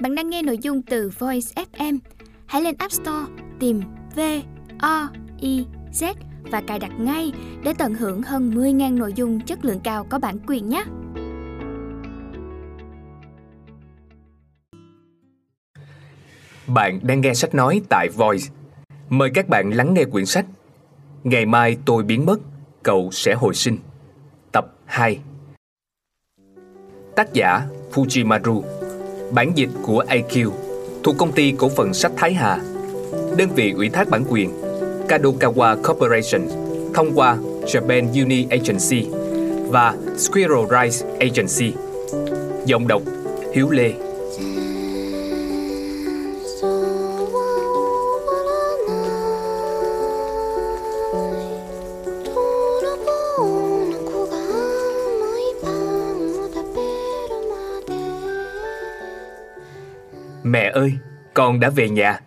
Bạn đang nghe nội dung từ Voice FM. Hãy lên App Store tìm V O I Z và cài đặt ngay để tận hưởng hơn 10.000 nội dung chất lượng cao có bản quyền nhé. Bạn đang nghe sách nói tại Voice. Mời các bạn lắng nghe quyển sách Ngày mai tôi biến mất, cậu sẽ hồi sinh. Tập 2 Tác giả Fujimaru Bản dịch của AQ thuộc công ty cổ phần sách Thái Hà. Đơn vị ủy thác bản quyền, Kadokawa Corporation, thông qua Japan Uni Agency và Squirrel Rice Agency. Giọng đọc, Hiếu Lê. Ơi, con đã về nhà.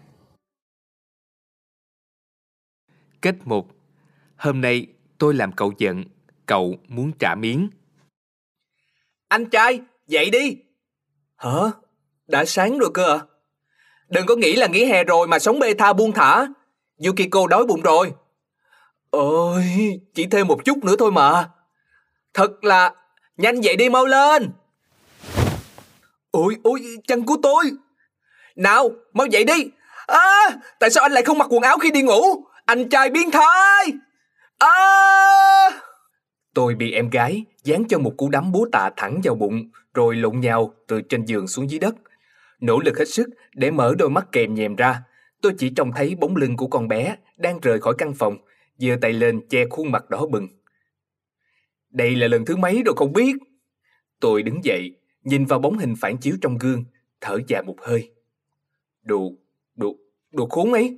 Kết một Hôm nay tôi làm cậu giận, cậu muốn trả miếng. Anh trai, dậy đi. Hả? Đã sáng rồi cơ à? Đừng có nghĩ là nghỉ hè rồi mà sống bê tha buông thả. Yukiko đói bụng rồi. Ôi, chỉ thêm một chút nữa thôi mà. Thật là... Nhanh dậy đi mau lên. Ôi, ôi, chân của tôi. Nào, mau dậy đi. À, tại sao anh lại không mặc quần áo khi đi ngủ? Anh trai biến thái. À! Tôi bị em gái dán cho một cú đấm búa tạ thẳng vào bụng rồi lộn nhào từ trên giường xuống dưới đất. Nỗ lực hết sức để mở đôi mắt kèm nhèm ra, tôi chỉ trông thấy bóng lưng của con bé đang rời khỏi căn phòng, giơ tay lên che khuôn mặt đỏ bừng. Đây là lần thứ mấy rồi không biết. Tôi đứng dậy, nhìn vào bóng hình phản chiếu trong gương, thở dài một hơi. Đồ, đồ, đồ khốn ấy.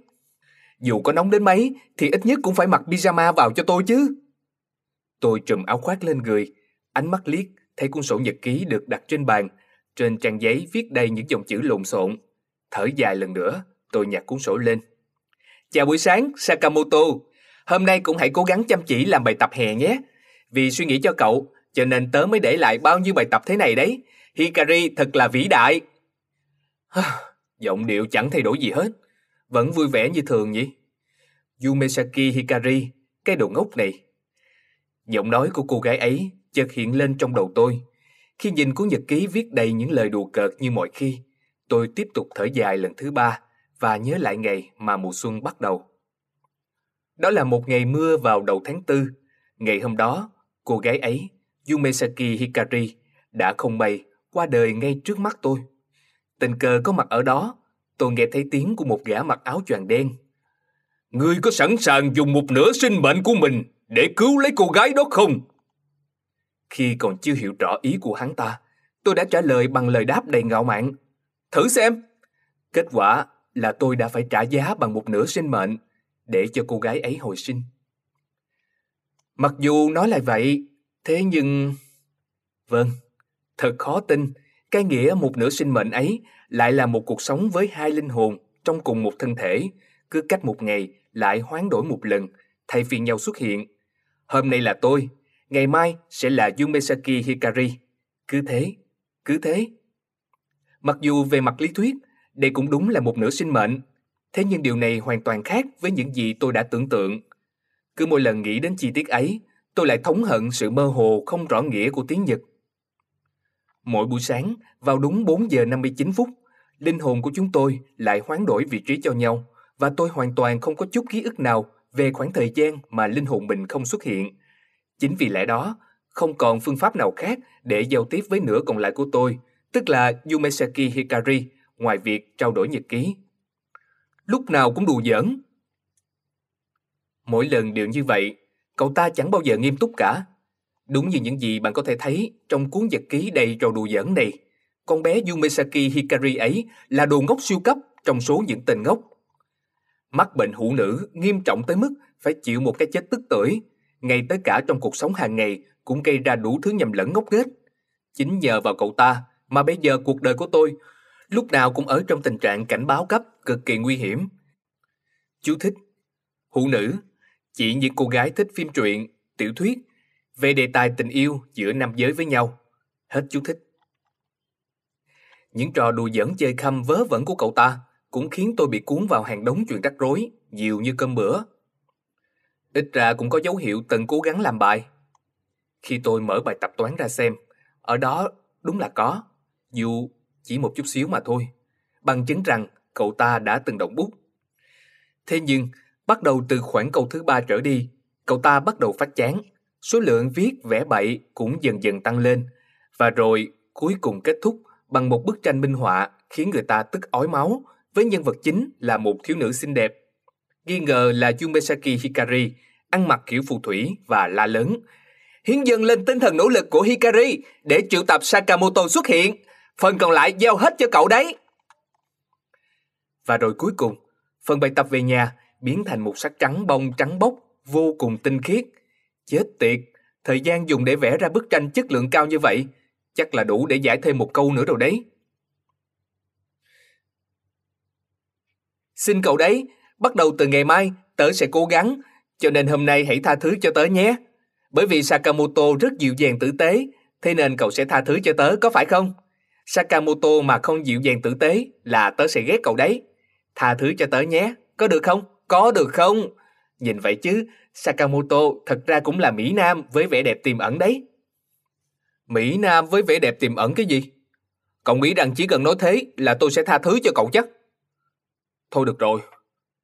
Dù có nóng đến mấy thì ít nhất cũng phải mặc pyjama vào cho tôi chứ. Tôi trùm áo khoác lên người, ánh mắt liếc thấy cuốn sổ nhật ký được đặt trên bàn. Trên trang giấy viết đầy những dòng chữ lộn xộn. Thở dài lần nữa, tôi nhặt cuốn sổ lên. Chào buổi sáng, Sakamoto. Hôm nay cũng hãy cố gắng chăm chỉ làm bài tập hè nhé. Vì suy nghĩ cho cậu, cho nên tớ mới để lại bao nhiêu bài tập thế này đấy. Hikari thật là vĩ đại. Giọng điệu chẳng thay đổi gì hết. Vẫn vui vẻ như thường nhỉ? Yumesaki Hikari, cái đồ ngốc này. Giọng nói của cô gái ấy chợt hiện lên trong đầu tôi. Khi nhìn cuốn nhật ký viết đầy những lời đùa cợt như mọi khi, tôi tiếp tục thở dài lần thứ ba và nhớ lại ngày mà mùa xuân bắt đầu. Đó là một ngày mưa vào đầu tháng tư. Ngày hôm đó, cô gái ấy, Yumesaki Hikari, đã không may qua đời ngay trước mắt tôi. Tình cờ có mặt ở đó, tôi nghe thấy tiếng của một gã mặc áo choàng đen. Ngươi có sẵn sàng dùng một nửa sinh mệnh của mình để cứu lấy cô gái đó không? Khi còn chưa hiểu rõ ý của hắn ta, tôi đã trả lời bằng lời đáp đầy ngạo mạn. Thử xem. Kết quả là tôi đã phải trả giá bằng một nửa sinh mệnh để cho cô gái ấy hồi sinh. Mặc dù nói là vậy, thế nhưng... Vâng, thật khó tin, cái nghĩa một nửa sinh mệnh ấy lại là một cuộc sống với hai linh hồn trong cùng một thân thể, cứ cách một ngày lại hoán đổi một lần, thay phiên nhau xuất hiện. Hôm nay là tôi, ngày mai sẽ là Yumesaki Hikari. Cứ thế, cứ thế. Mặc dù về mặt lý thuyết, đây cũng đúng là một nửa sinh mệnh, thế nhưng điều này hoàn toàn khác với những gì tôi đã tưởng tượng. Cứ mỗi lần nghĩ đến chi tiết ấy, tôi lại thống hận sự mơ hồ không rõ nghĩa của tiếng Nhật. Mỗi buổi sáng, vào đúng 4 giờ 59 phút, linh hồn của chúng tôi lại hoán đổi vị trí cho nhau và tôi hoàn toàn không có chút ký ức nào về khoảng thời gian mà linh hồn mình không xuất hiện. Chính vì lẽ đó, không còn phương pháp nào khác để giao tiếp với nửa còn lại của tôi, tức là Yumesaki Hikari, ngoài việc trao đổi nhật ký. Lúc nào cũng đùa giỡn. Mỗi lần đều như vậy, cậu ta chẳng bao giờ nghiêm túc cả. Đúng như những gì bạn có thể thấy trong cuốn nhật ký đầy trò đùa giỡn này. Con bé Yumesaki Hikari ấy là đồ ngốc siêu cấp trong số những tên ngốc. Mắc bệnh hữu nữ nghiêm trọng tới mức phải chịu một cái chết tức tưởi, ngay tới cả trong cuộc sống hàng ngày cũng gây ra đủ thứ nhầm lẫn ngốc nghếch. Chính nhờ vào cậu ta mà bây giờ cuộc đời của tôi lúc nào cũng ở trong tình trạng cảnh báo cấp cực kỳ nguy hiểm. Chú thích Hữu nữ chỉ những cô gái thích phim truyện, tiểu thuyết về đề tài tình yêu giữa nam giới với nhau. Hết chú thích. Những trò đùa giỡn chơi khăm vớ vẩn của cậu ta cũng khiến tôi bị cuốn vào hàng đống chuyện rắc rối, nhiều như cơm bữa. Ít ra cũng có dấu hiệu từng cố gắng làm bài. Khi tôi mở bài tập toán ra xem, ở đó đúng là có, dù chỉ một chút xíu mà thôi, bằng chứng rằng cậu ta đã từng động bút. Thế nhưng, bắt đầu từ khoảng câu thứ ba trở đi, cậu ta bắt đầu phát chán, số lượng viết vẽ bậy cũng dần dần tăng lên, và rồi cuối cùng kết thúc bằng một bức tranh minh họa khiến người ta tức ói máu với nhân vật chính là một thiếu nữ xinh đẹp. Nghi ngờ là Yumesaki Hikari, ăn mặc kiểu phù thủy và la lớn. Hiến dâng lên tinh thần nỗ lực của Hikari để triệu tập Sakamoto xuất hiện. Phần còn lại giao hết cho cậu đấy. Và rồi cuối cùng, phần bài tập về nhà biến thành một sắc trắng bông trắng bóc, vô cùng tinh khiết. Chết tiệt, thời gian dùng để vẽ ra bức tranh chất lượng cao như vậy, chắc là đủ để giải thêm một câu nữa rồi đấy. Xin cậu đấy, bắt đầu từ ngày mai, tớ sẽ cố gắng, cho nên hôm nay hãy tha thứ cho tớ nhé. Bởi vì Sakamoto rất dịu dàng tử tế, thế nên cậu sẽ tha thứ cho tớ, có phải không? Sakamoto mà không dịu dàng tử tế là tớ sẽ ghét cậu đấy. Tha thứ cho tớ nhé, có được không? Có được không? Nhìn vậy chứ, Sakamoto thật ra cũng là Mỹ Nam với vẻ đẹp tiềm ẩn đấy. Mỹ Nam với vẻ đẹp tiềm ẩn cái gì? Cậu nghĩ rằng chỉ cần nói thế là tôi sẽ tha thứ cho cậu chắc? Thôi được rồi,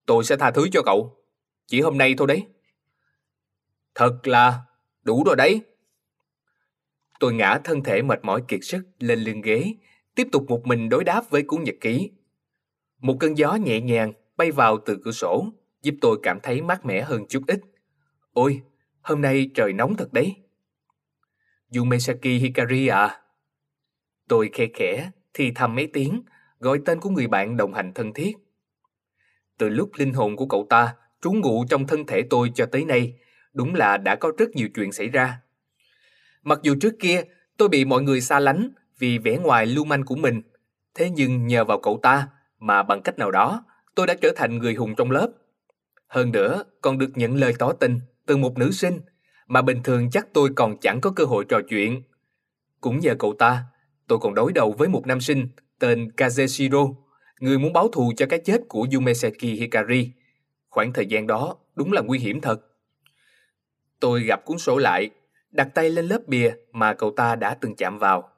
tôi sẽ tha thứ cho cậu. Chỉ hôm nay thôi đấy. Thật là đủ rồi đấy. Tôi ngã thân thể mệt mỏi kiệt sức lên lưng ghế, tiếp tục một mình đối đáp với cuốn nhật ký. Một cơn gió nhẹ nhàng bay vào từ cửa sổ, giúp tôi cảm thấy mát mẻ hơn chút ít. Ôi, hôm nay trời nóng thật đấy. Yumesaki Hikari à? Tôi khe khẽ, thì thầm mấy tiếng, gọi tên của người bạn đồng hành thân thiết. Từ lúc linh hồn của cậu ta trú ngụ trong thân thể tôi cho tới nay, đúng là đã có rất nhiều chuyện xảy ra. Mặc dù trước kia tôi bị mọi người xa lánh vì vẻ ngoài lưu manh của mình, thế nhưng nhờ vào cậu ta mà bằng cách nào đó tôi đã trở thành người hùng trong lớp. Hơn nữa, còn được nhận lời tỏ tình từ một nữ sinh mà bình thường chắc tôi còn chẳng có cơ hội trò chuyện. Cũng nhờ cậu ta, tôi còn đối đầu với một nam sinh tên Kazeshiro, người muốn báo thù cho cái chết của Yumesaki Hikari. Khoảng thời gian đó đúng là nguy hiểm thật. Tôi gặp cuốn sổ lại, đặt tay lên lớp bìa mà cậu ta đã từng chạm vào.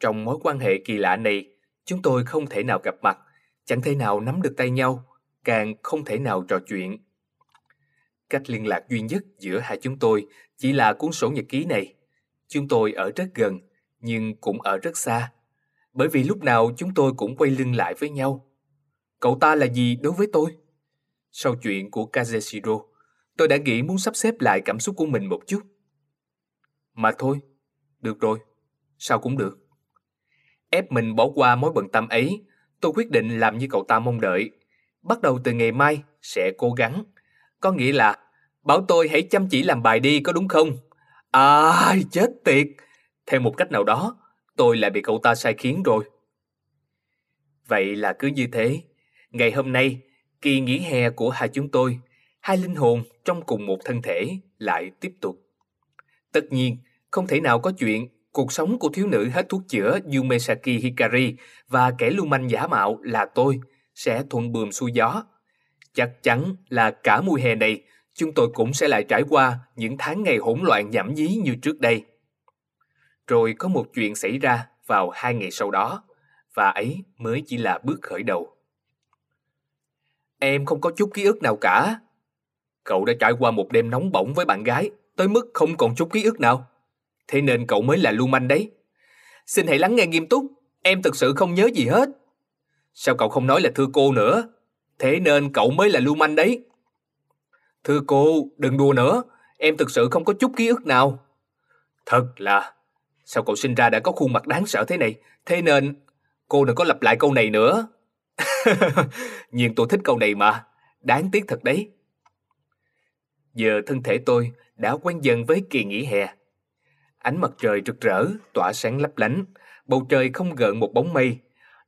Trong mối quan hệ kỳ lạ này, chúng tôi không thể nào gặp mặt, chẳng thể nào nắm được tay nhau, càng không thể nào trò chuyện. Cách liên lạc duy nhất giữa hai chúng tôi chỉ là cuốn sổ nhật ký này. Chúng tôi ở rất gần, nhưng cũng ở rất xa. Bởi vì lúc nào chúng tôi cũng quay lưng lại với nhau. Cậu ta là gì đối với tôi? Sau chuyện của Kazeshiro, tôi đã nghĩ muốn sắp xếp lại cảm xúc của mình một chút. Mà thôi, được rồi, sao cũng được. Ép mình bỏ qua mối bận tâm ấy, tôi quyết định làm như cậu ta mong đợi. Bắt đầu từ ngày mai, sẽ cố gắng. Có nghĩa là, bảo tôi hãy chăm chỉ làm bài đi có đúng không? À, chết tiệt! Theo một cách nào đó, tôi lại bị cậu ta sai khiến rồi. Vậy là cứ như thế, ngày hôm nay, kỳ nghỉ hè của hai chúng tôi, hai linh hồn trong cùng một thân thể lại tiếp tục. Tất nhiên, không thể nào có chuyện cuộc sống của thiếu nữ hết thuốc chữa Yumesaki Hikari và kẻ lưu manh giả mạo là tôi sẽ thuận buồm xuôi gió. Chắc chắn là cả mùa hè này, chúng tôi cũng sẽ lại trải qua những tháng ngày hỗn loạn nhảm nhí như trước đây. Rồi có một chuyện xảy ra vào hai ngày sau đó, và ấy mới chỉ là bước khởi đầu. Em không có chút ký ức nào cả. Cậu đã trải qua một đêm nóng bỏng với bạn gái, tới mức không còn chút ký ức nào. Thế nên cậu mới là lưu manh đấy. Xin hãy lắng nghe nghiêm túc, em thực sự không nhớ gì hết. Sao cậu không nói là thưa cô nữa? Thế nên cậu mới là lưu manh đấy. Thưa cô, đừng đùa nữa, em thực sự không có chút ký ức nào. Thật là, sao cậu sinh ra đã có khuôn mặt đáng sợ thế này, thế nên cô đừng có lặp lại câu này nữa. Nhưng tôi thích câu này mà, đáng tiếc thật đấy. Giờ thân thể tôi đã quen dần với kỳ nghỉ hè. Ánh mặt trời rực rỡ, tỏa sáng lấp lánh, bầu trời không gợn một bóng mây.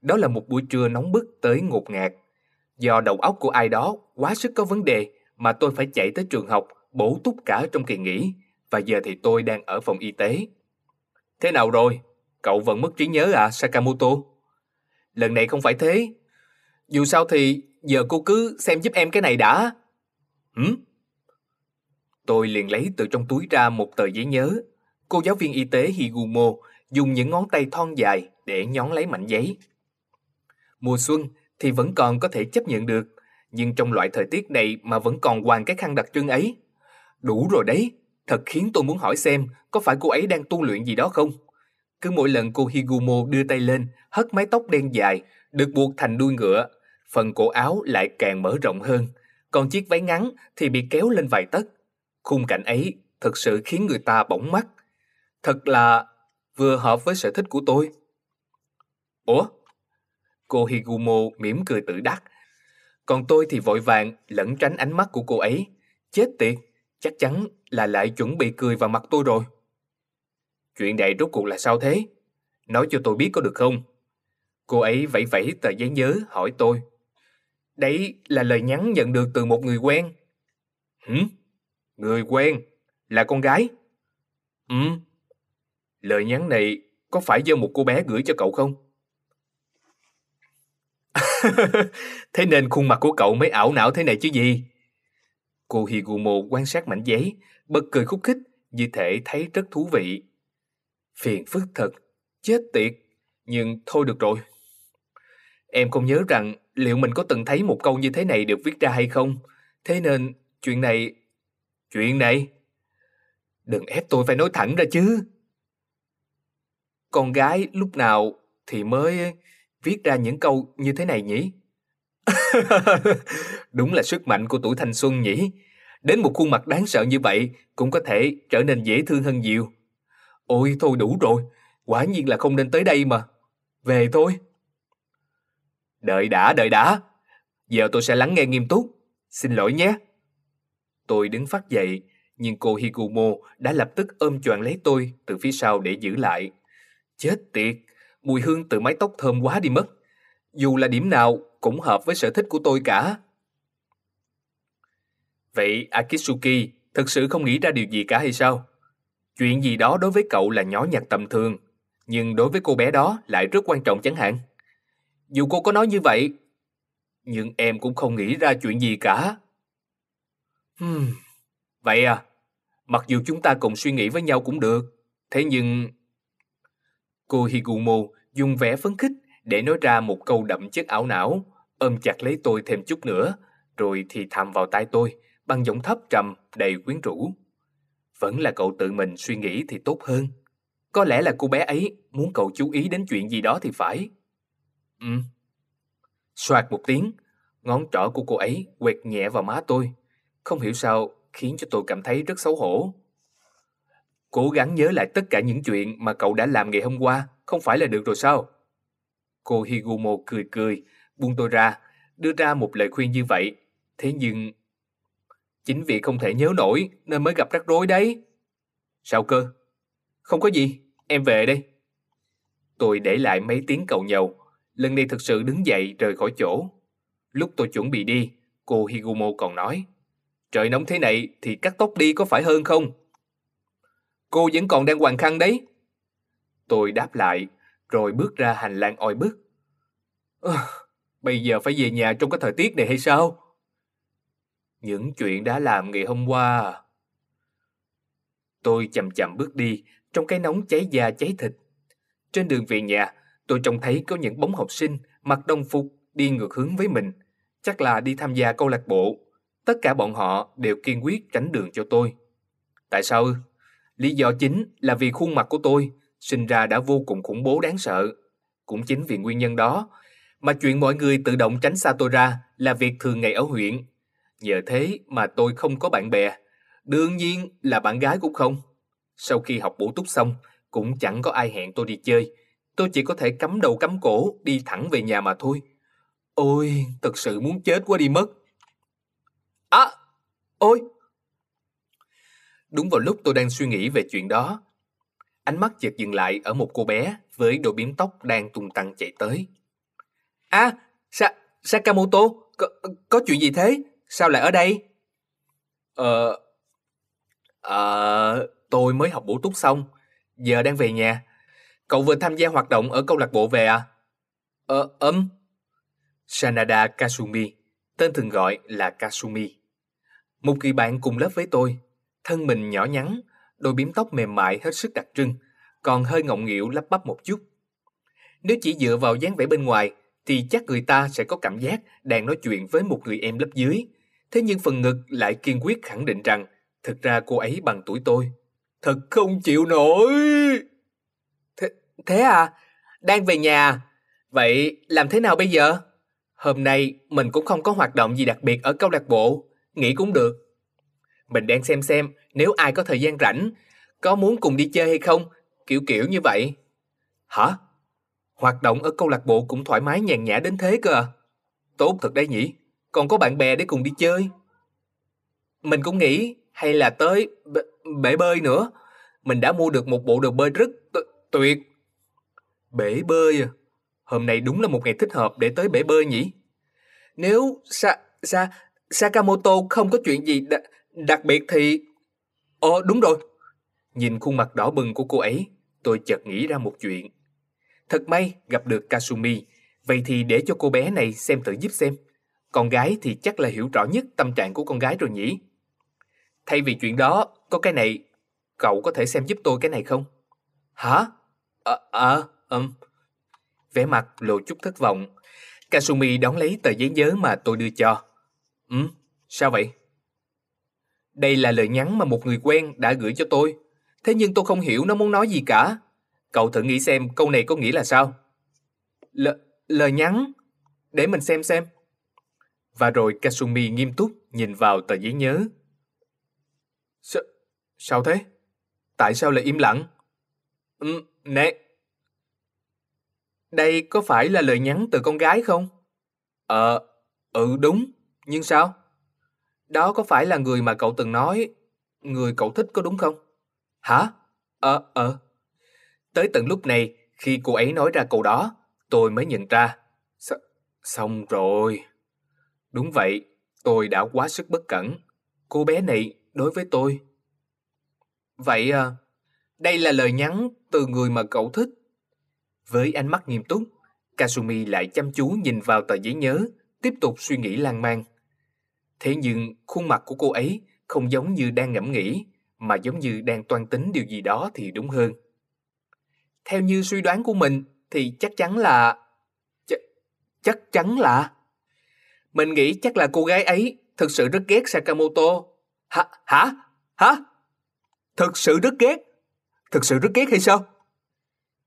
Đó là một buổi trưa nóng bức tới ngột ngạt. Do đầu óc của ai đó quá sức có vấn đề mà tôi phải chạy tới trường học bổ túc cả trong kỳ nghỉ, và giờ thì tôi đang ở phòng y tế. Thế nào rồi? Cậu vẫn mất trí nhớ à Sakamoto? lần này không phải thế. Dù sao thì giờ cô cứ xem giúp em cái này đã. Hử? Tôi liền lấy từ trong túi ra một tờ giấy nhớ. Cô giáo viên y tế Higumo dùng những ngón tay thon dài để nhón lấy mảnh giấy. Mùa xuân thì vẫn còn có thể chấp nhận được, nhưng trong loại thời tiết này mà vẫn còn hoàn cái khăn đặc trưng ấy. Đủ rồi đấy, thật khiến tôi muốn hỏi xem có phải cô ấy đang tu luyện gì đó không? Cứ mỗi lần cô Higumo đưa tay lên, hất mái tóc đen dài, được buộc thành đuôi ngựa, phần cổ áo lại càng mở rộng hơn, còn chiếc váy ngắn thì bị kéo lên vài tấc. Khung cảnh ấy thực sự khiến người ta bỗng mắt. Thật là vừa hợp với sở thích của tôi. Ủa? Cô Higumo mỉm cười tự đắc. Còn tôi thì vội vàng lẩn tránh ánh mắt của cô ấy. Chết tiệt, chắc chắn là lại chuẩn bị cười vào mặt tôi rồi. Chuyện này rốt cuộc là sao thế? Nói cho tôi biết có được không? Cô ấy vẫy vẫy tờ giấy nhớ hỏi tôi. Đấy là lời nhắn nhận được từ một người quen. Hử? Người quen? Là con gái? Ừ. Lời nhắn này có phải do một cô bé gửi cho cậu không? thế nên khuôn mặt của cậu mới ảo não thế này chứ gì? Cô Higumo quan sát mảnh giấy, bật cười khúc khích, như thể thấy rất thú vị. Phiền phức thật, chết tiệt, nhưng thôi được rồi. Em không nhớ rằng liệu mình có từng thấy một câu như thế này được viết ra hay không, thế nên chuyện này... Chuyện này... Đừng ép tôi phải nói thẳng ra chứ. Con gái lúc nào thì mới viết ra những câu như thế này nhỉ? Đúng là sức mạnh của tuổi thanh xuân nhỉ. Đến một khuôn mặt đáng sợ như vậy cũng có thể trở nên dễ thương hơn nhiều. Ôi thôi đủ rồi, quả nhiên là không nên tới đây mà. Về thôi. Đợi đã, đợi đã. Giờ tôi sẽ lắng nghe nghiêm túc. Xin lỗi nhé. Tôi đứng phát dậy, nhưng cô Higumo đã lập tức ôm choàng lấy tôi từ phía sau để giữ lại. Chết tiệt, mùi hương từ mái tóc thơm quá đi mất. Dù là điểm nào cũng hợp với sở thích của tôi cả. Vậy Akitsuki thực sự không nghĩ ra điều gì cả hay sao? Chuyện gì đó đối với cậu là nhỏ nhặt tầm thường, nhưng đối với cô bé đó lại rất quan trọng chẳng hạn. Dù cô có nói như vậy, nhưng em cũng không nghĩ ra chuyện gì cả. Hmm, vậy à, mặc dù chúng ta cùng suy nghĩ với nhau cũng được, thế nhưng... Cô Higumo dùng vẻ phấn khích để nói ra một câu đậm chất ảo não, ôm chặt lấy tôi thêm chút nữa, rồi thì thầm vào tai tôi bằng giọng thấp trầm đầy quyến rũ. Vẫn là cậu tự mình suy nghĩ thì tốt hơn. Có lẽ là cô bé ấy muốn cậu chú ý đến chuyện gì đó thì phải. Ừ. Soạt một tiếng, ngón trỏ của cô ấy quẹt nhẹ vào má tôi. Không hiểu sao khiến cho tôi cảm thấy rất xấu hổ. Cố gắng nhớ lại tất cả những chuyện mà cậu đã làm ngày hôm qua, không phải là được rồi sao? Cô Higumo cười cười, buông tôi ra, đưa ra một lời khuyên như vậy. Thế nhưng... Chính vì không thể nhớ nổi nên mới gặp rắc rối đấy. Sao cơ? Không có gì, em về đây. Tôi để lại mấy tiếng cầu nhầu, lần này thực sự đứng dậy rời khỏi chỗ. Lúc tôi chuẩn bị đi, cô Higumo còn nói, trời nóng thế này thì cắt tóc đi có phải hơn không? Cô vẫn còn đang hoàng khăn đấy. Tôi đáp lại, rồi bước ra hành lang oi bức. À, bây giờ phải về nhà trong cái thời tiết này hay sao? Những chuyện đã làm ngày hôm qua. Tôi chậm chậm bước đi, trong cái nóng cháy da cháy thịt. Trên đường về nhà, tôi trông thấy có những bóng học sinh mặc đồng phục đi ngược hướng với mình. Chắc là đi tham gia câu lạc bộ. Tất cả bọn họ đều kiên quyết tránh đường cho tôi. Tại sao Lý do chính là vì khuôn mặt của tôi sinh ra đã vô cùng khủng bố đáng sợ. Cũng chính vì nguyên nhân đó mà chuyện mọi người tự động tránh xa tôi ra là việc thường ngày ở huyện. Nhờ thế mà tôi không có bạn bè. Đương nhiên là bạn gái cũng không. Sau khi học bổ túc xong, cũng chẳng có ai hẹn tôi đi chơi. Tôi chỉ có thể cắm đầu cắm cổ đi thẳng về nhà mà thôi. Ôi, thật sự muốn chết quá đi mất. À, ôi! Đúng vào lúc tôi đang suy nghĩ về chuyện đó, ánh mắt chợt dừng lại ở một cô bé với đôi bím tóc đang tung tăng chạy tới. À, Sa Sakamoto, có, có chuyện gì thế? Sao lại ở đây? Ờ... Ờ... Tôi mới học bổ túc xong, giờ đang về nhà. Cậu vừa tham gia hoạt động ở câu lạc bộ về à? Ờ, ấm. Sanada Kasumi, tên thường gọi là Kasumi. Một người bạn cùng lớp với tôi, thân mình nhỏ nhắn, đôi bím tóc mềm mại hết sức đặc trưng, còn hơi ngọng nghịu lắp bắp một chút. Nếu chỉ dựa vào dáng vẻ bên ngoài, thì chắc người ta sẽ có cảm giác đang nói chuyện với một người em lớp dưới. Thế nhưng phần ngực lại kiên quyết khẳng định rằng thực ra cô ấy bằng tuổi tôi. Thật không chịu nổi! Thế, thế à? Đang về nhà. Vậy làm thế nào bây giờ? Hôm nay mình cũng không có hoạt động gì đặc biệt ở câu lạc bộ. Nghĩ cũng được. Mình đang xem xem nếu ai có thời gian rảnh, có muốn cùng đi chơi hay không, kiểu kiểu như vậy. Hả? Hoạt động ở câu lạc bộ cũng thoải mái nhàn nhã đến thế cơ à? Tốt thật đấy nhỉ, còn có bạn bè để cùng đi chơi. Mình cũng nghĩ hay là tới bể bơi nữa. Mình đã mua được một bộ đồ bơi rất tuyệt. Bể bơi à? Hôm nay đúng là một ngày thích hợp để tới bể bơi nhỉ? Nếu Sa, Sa, Sakamoto không có chuyện gì đ- đặc biệt thì... Ồ đúng rồi. Nhìn khuôn mặt đỏ bừng của cô ấy, tôi chợt nghĩ ra một chuyện. Thật may gặp được Kasumi, vậy thì để cho cô bé này xem thử giúp xem. Con gái thì chắc là hiểu rõ nhất tâm trạng của con gái rồi nhỉ? Thay vì chuyện đó, có cái này, cậu có thể xem giúp tôi cái này không? Hả? Ờ, à, à, um. Vẻ mặt lộ chút thất vọng. Kasumi đón lấy tờ giấy nhớ mà tôi đưa cho. Ừ, sao vậy? Đây là lời nhắn mà một người quen đã gửi cho tôi. Thế nhưng tôi không hiểu nó muốn nói gì cả. Cậu thử nghĩ xem câu này có nghĩa là sao? L lời nhắn? Để mình xem xem. Và rồi Kasumi nghiêm túc nhìn vào tờ giấy nhớ. S sao thế? Tại sao lại im lặng? Ừ, nè. Đây có phải là lời nhắn từ con gái không? Ờ, ừ đúng, nhưng sao? Đó có phải là người mà cậu từng nói, người cậu thích có đúng không? Hả? Ờ, ờ. Tới tận lúc này, khi cô ấy nói ra câu đó, tôi mới nhận ra. S xong rồi. Đúng vậy, tôi đã quá sức bất cẩn. Cô bé này đối với tôi. Vậy à, đây là lời nhắn từ người mà cậu thích. Với ánh mắt nghiêm túc, Kasumi lại chăm chú nhìn vào tờ giấy nhớ, tiếp tục suy nghĩ lan man. Thế nhưng khuôn mặt của cô ấy không giống như đang ngẫm nghĩ, mà giống như đang toan tính điều gì đó thì đúng hơn. Theo như suy đoán của mình thì chắc chắn là... Ch chắc chắn là... Mình nghĩ chắc là cô gái ấy thực sự rất ghét Sakamoto. Hả? Hả? Hả? Thực sự rất ghét? Thực sự rất ghét hay sao?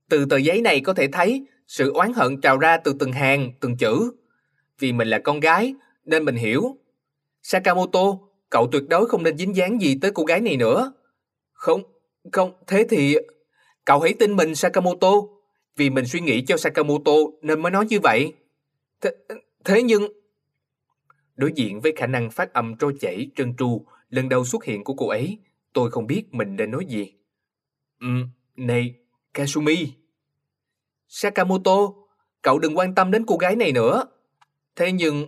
Từ tờ giấy này có thể thấy sự oán hận trào ra từ từng hàng, từng chữ. Vì mình là con gái nên mình hiểu. Sakamoto, cậu tuyệt đối không nên dính dáng gì tới cô gái này nữa. Không, không, thế thì... Cậu hãy tin mình Sakamoto, vì mình suy nghĩ cho Sakamoto nên mới nói như vậy. Thế, thế nhưng... Đối diện với khả năng phát âm trôi chảy, trơn tru, lần đầu xuất hiện của cô ấy, tôi không biết mình nên nói gì. Ừ, này, Kasumi. Sakamoto, cậu đừng quan tâm đến cô gái này nữa. Thế nhưng,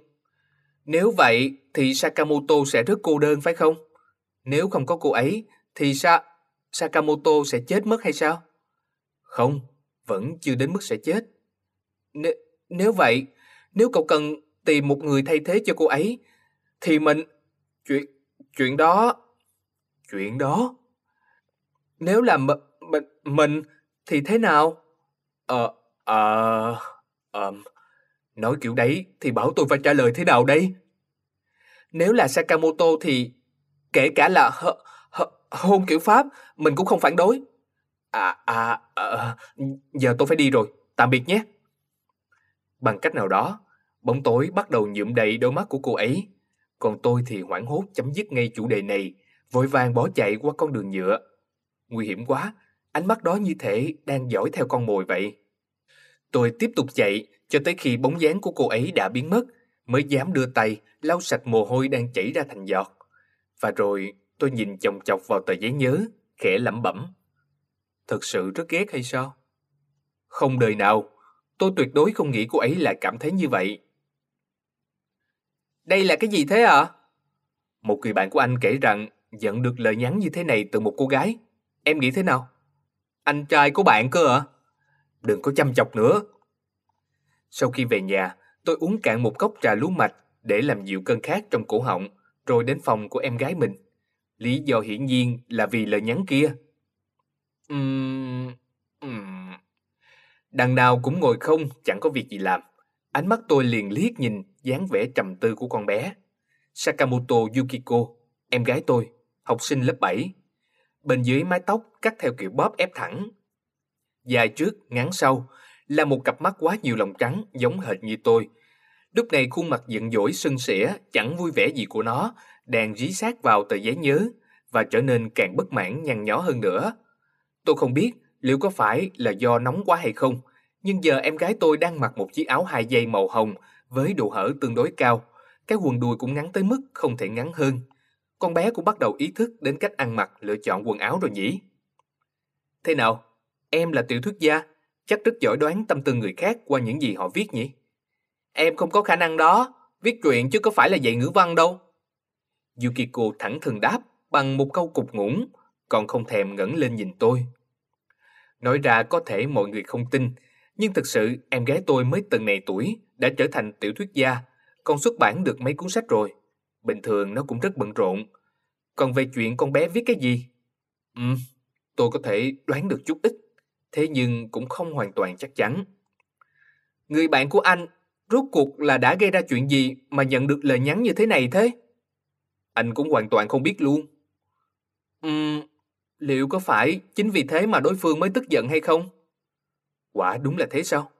nếu vậy thì Sakamoto sẽ rất cô đơn phải không? Nếu không có cô ấy thì Sa Sakamoto sẽ chết mất hay sao? Không, vẫn chưa đến mức sẽ chết. N nếu vậy, nếu cậu cần tìm một người thay thế cho cô ấy, thì mình... Chuyện... chuyện đó... Chuyện đó... Nếu là m mình, mình thì thế nào? Ờ, ờ... Ờ... Nói kiểu đấy thì bảo tôi phải trả lời thế nào đây? Nếu là Sakamoto thì kể cả là h, h, hôn kiểu Pháp mình cũng không phản đối. À, à, à, giờ tôi phải đi rồi, tạm biệt nhé. Bằng cách nào đó, bóng tối bắt đầu nhuộm đầy đôi mắt của cô ấy. Còn tôi thì hoảng hốt chấm dứt ngay chủ đề này, vội vàng bỏ chạy qua con đường nhựa. Nguy hiểm quá, ánh mắt đó như thể đang dõi theo con mồi vậy. Tôi tiếp tục chạy cho tới khi bóng dáng của cô ấy đã biến mất, mới dám đưa tay lau sạch mồ hôi đang chảy ra thành giọt. Và rồi tôi nhìn chồng chọc vào tờ giấy nhớ, khẽ lẩm bẩm. Thật sự rất ghét hay sao? Không đời nào, tôi tuyệt đối không nghĩ cô ấy lại cảm thấy như vậy. Đây là cái gì thế ạ? À? Một người bạn của anh kể rằng nhận được lời nhắn như thế này từ một cô gái. Em nghĩ thế nào? Anh trai của bạn cơ ạ? À? Đừng có chăm chọc nữa. Sau khi về nhà, tôi uống cạn một cốc trà lúa mạch để làm dịu cơn khát trong cổ họng, rồi đến phòng của em gái mình. Lý do hiển nhiên là vì lời nhắn kia. Uhm, uhm. Đằng nào cũng ngồi không, chẳng có việc gì làm. Ánh mắt tôi liền liếc nhìn dáng vẻ trầm tư của con bé. Sakamoto Yukiko, em gái tôi, học sinh lớp 7. Bên dưới mái tóc cắt theo kiểu bóp ép thẳng. Dài trước, ngắn sau, là một cặp mắt quá nhiều lòng trắng giống hệt như tôi. Lúc này khuôn mặt giận dỗi sưng sỉa, chẳng vui vẻ gì của nó, đang dí sát vào tờ giấy nhớ và trở nên càng bất mãn nhăn nhó hơn nữa. Tôi không biết liệu có phải là do nóng quá hay không, nhưng giờ em gái tôi đang mặc một chiếc áo hai dây màu hồng với độ hở tương đối cao. Cái quần đùi cũng ngắn tới mức không thể ngắn hơn. Con bé cũng bắt đầu ý thức đến cách ăn mặc, lựa chọn quần áo rồi nhỉ? Thế nào? Em là tiểu thuyết gia, chắc rất giỏi đoán tâm tư người khác qua những gì họ viết nhỉ? Em không có khả năng đó, viết truyện chứ có phải là dạy ngữ văn đâu. Yukiko thẳng thừng đáp bằng một câu cục ngủng, còn không thèm ngẩng lên nhìn tôi. Nói ra có thể mọi người không tin, nhưng thực sự em gái tôi mới từng này tuổi đã trở thành tiểu thuyết gia, còn xuất bản được mấy cuốn sách rồi. Bình thường nó cũng rất bận rộn. Còn về chuyện con bé viết cái gì? Ừ, tôi có thể đoán được chút ít, thế nhưng cũng không hoàn toàn chắc chắn. Người bạn của anh rốt cuộc là đã gây ra chuyện gì mà nhận được lời nhắn như thế này thế? Anh cũng hoàn toàn không biết luôn. Ừm, liệu có phải chính vì thế mà đối phương mới tức giận hay không? Quả đúng là thế sao?